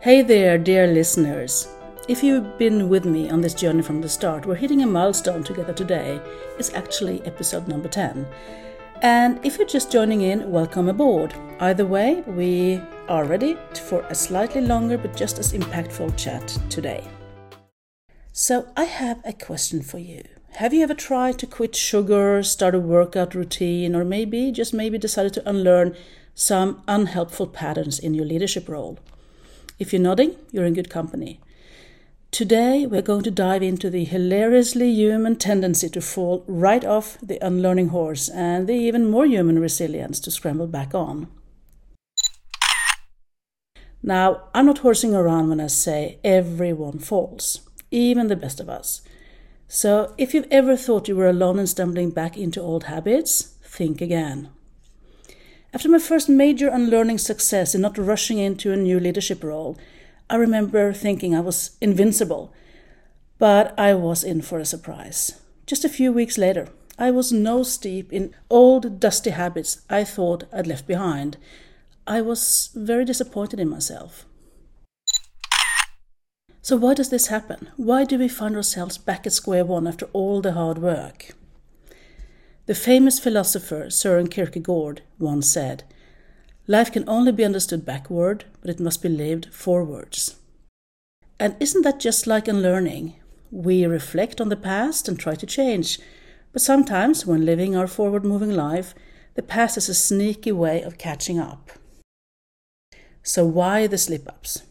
Hey there, dear listeners. If you've been with me on this journey from the start, we're hitting a milestone together today. It's actually episode number 10. And if you're just joining in, welcome aboard. Either way, we are ready for a slightly longer but just as impactful chat today. So, I have a question for you. Have you ever tried to quit sugar, start a workout routine, or maybe, just maybe, decided to unlearn some unhelpful patterns in your leadership role? If you're nodding, you're in good company. Today, we're going to dive into the hilariously human tendency to fall right off the unlearning horse and the even more human resilience to scramble back on. Now, I'm not horsing around when I say everyone falls, even the best of us. So, if you've ever thought you were alone in stumbling back into old habits, think again. After my first major unlearning success in not rushing into a new leadership role, I remember thinking I was invincible. But I was in for a surprise. Just a few weeks later, I was nose deep in old dusty habits I thought I'd left behind. I was very disappointed in myself. So, why does this happen? Why do we find ourselves back at square one after all the hard work? The famous philosopher Søren Kierkegaard once said, Life can only be understood backward, but it must be lived forwards. And isn't that just like in learning? We reflect on the past and try to change, but sometimes when living our forward moving life, the past is a sneaky way of catching up. So, why the slip ups?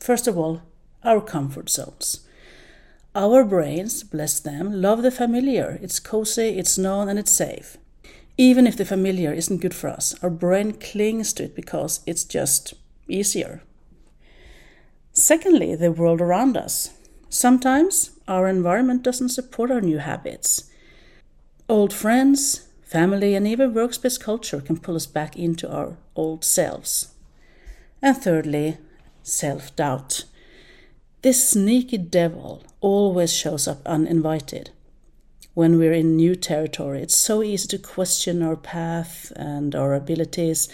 First of all, our comfort zones. Our brains, bless them, love the familiar. It's cozy, it's known, and it's safe. Even if the familiar isn't good for us, our brain clings to it because it's just easier. Secondly, the world around us. Sometimes our environment doesn't support our new habits. Old friends, family, and even workspace culture can pull us back into our old selves. And thirdly, self doubt. This sneaky devil always shows up uninvited. When we're in new territory, it's so easy to question our path and our abilities,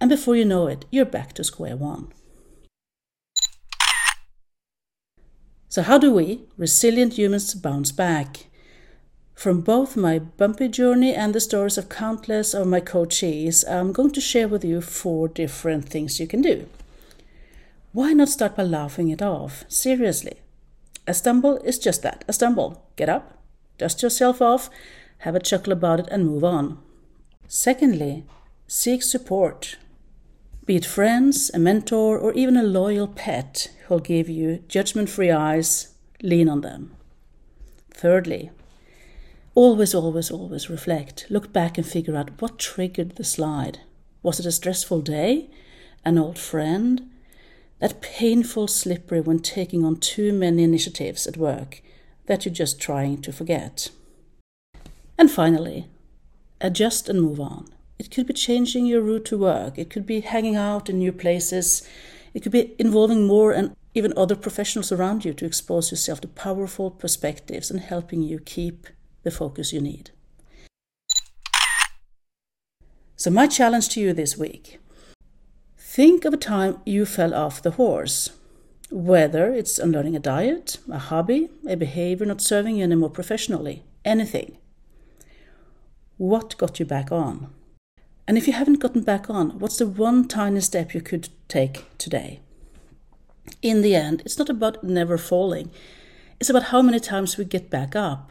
and before you know it, you're back to square one. So, how do we, resilient humans, bounce back? From both my bumpy journey and the stories of countless of my coachees, I'm going to share with you four different things you can do. Why not start by laughing it off? Seriously. A stumble is just that a stumble. Get up, dust yourself off, have a chuckle about it, and move on. Secondly, seek support. Be it friends, a mentor, or even a loyal pet who'll give you judgment free eyes, lean on them. Thirdly, always, always, always reflect. Look back and figure out what triggered the slide. Was it a stressful day? An old friend? That painful slippery when taking on too many initiatives at work that you're just trying to forget. And finally, adjust and move on. It could be changing your route to work, it could be hanging out in new places, it could be involving more and even other professionals around you to expose yourself to powerful perspectives and helping you keep the focus you need. So, my challenge to you this week Think of a time you fell off the horse. Whether it's unlearning a diet, a hobby, a behavior not serving you anymore professionally, anything. What got you back on? And if you haven't gotten back on, what's the one tiny step you could take today? In the end, it's not about never falling, it's about how many times we get back up.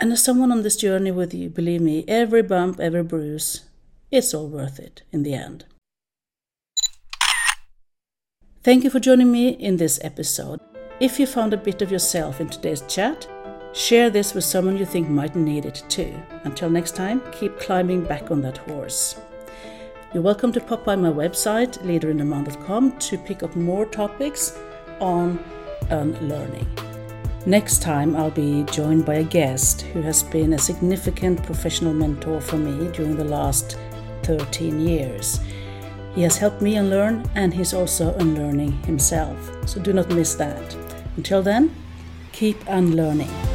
And as someone on this journey with you, believe me, every bump, every bruise, it's all worth it in the end. Thank you for joining me in this episode. If you found a bit of yourself in today's chat, share this with someone you think might need it too. Until next time, keep climbing back on that horse. You're welcome to pop by my website, leaderinthemind.com, to pick up more topics on unlearning. Next time, I'll be joined by a guest who has been a significant professional mentor for me during the last 13 years. He has helped me unlearn, and he's also unlearning himself. So do not miss that. Until then, keep unlearning.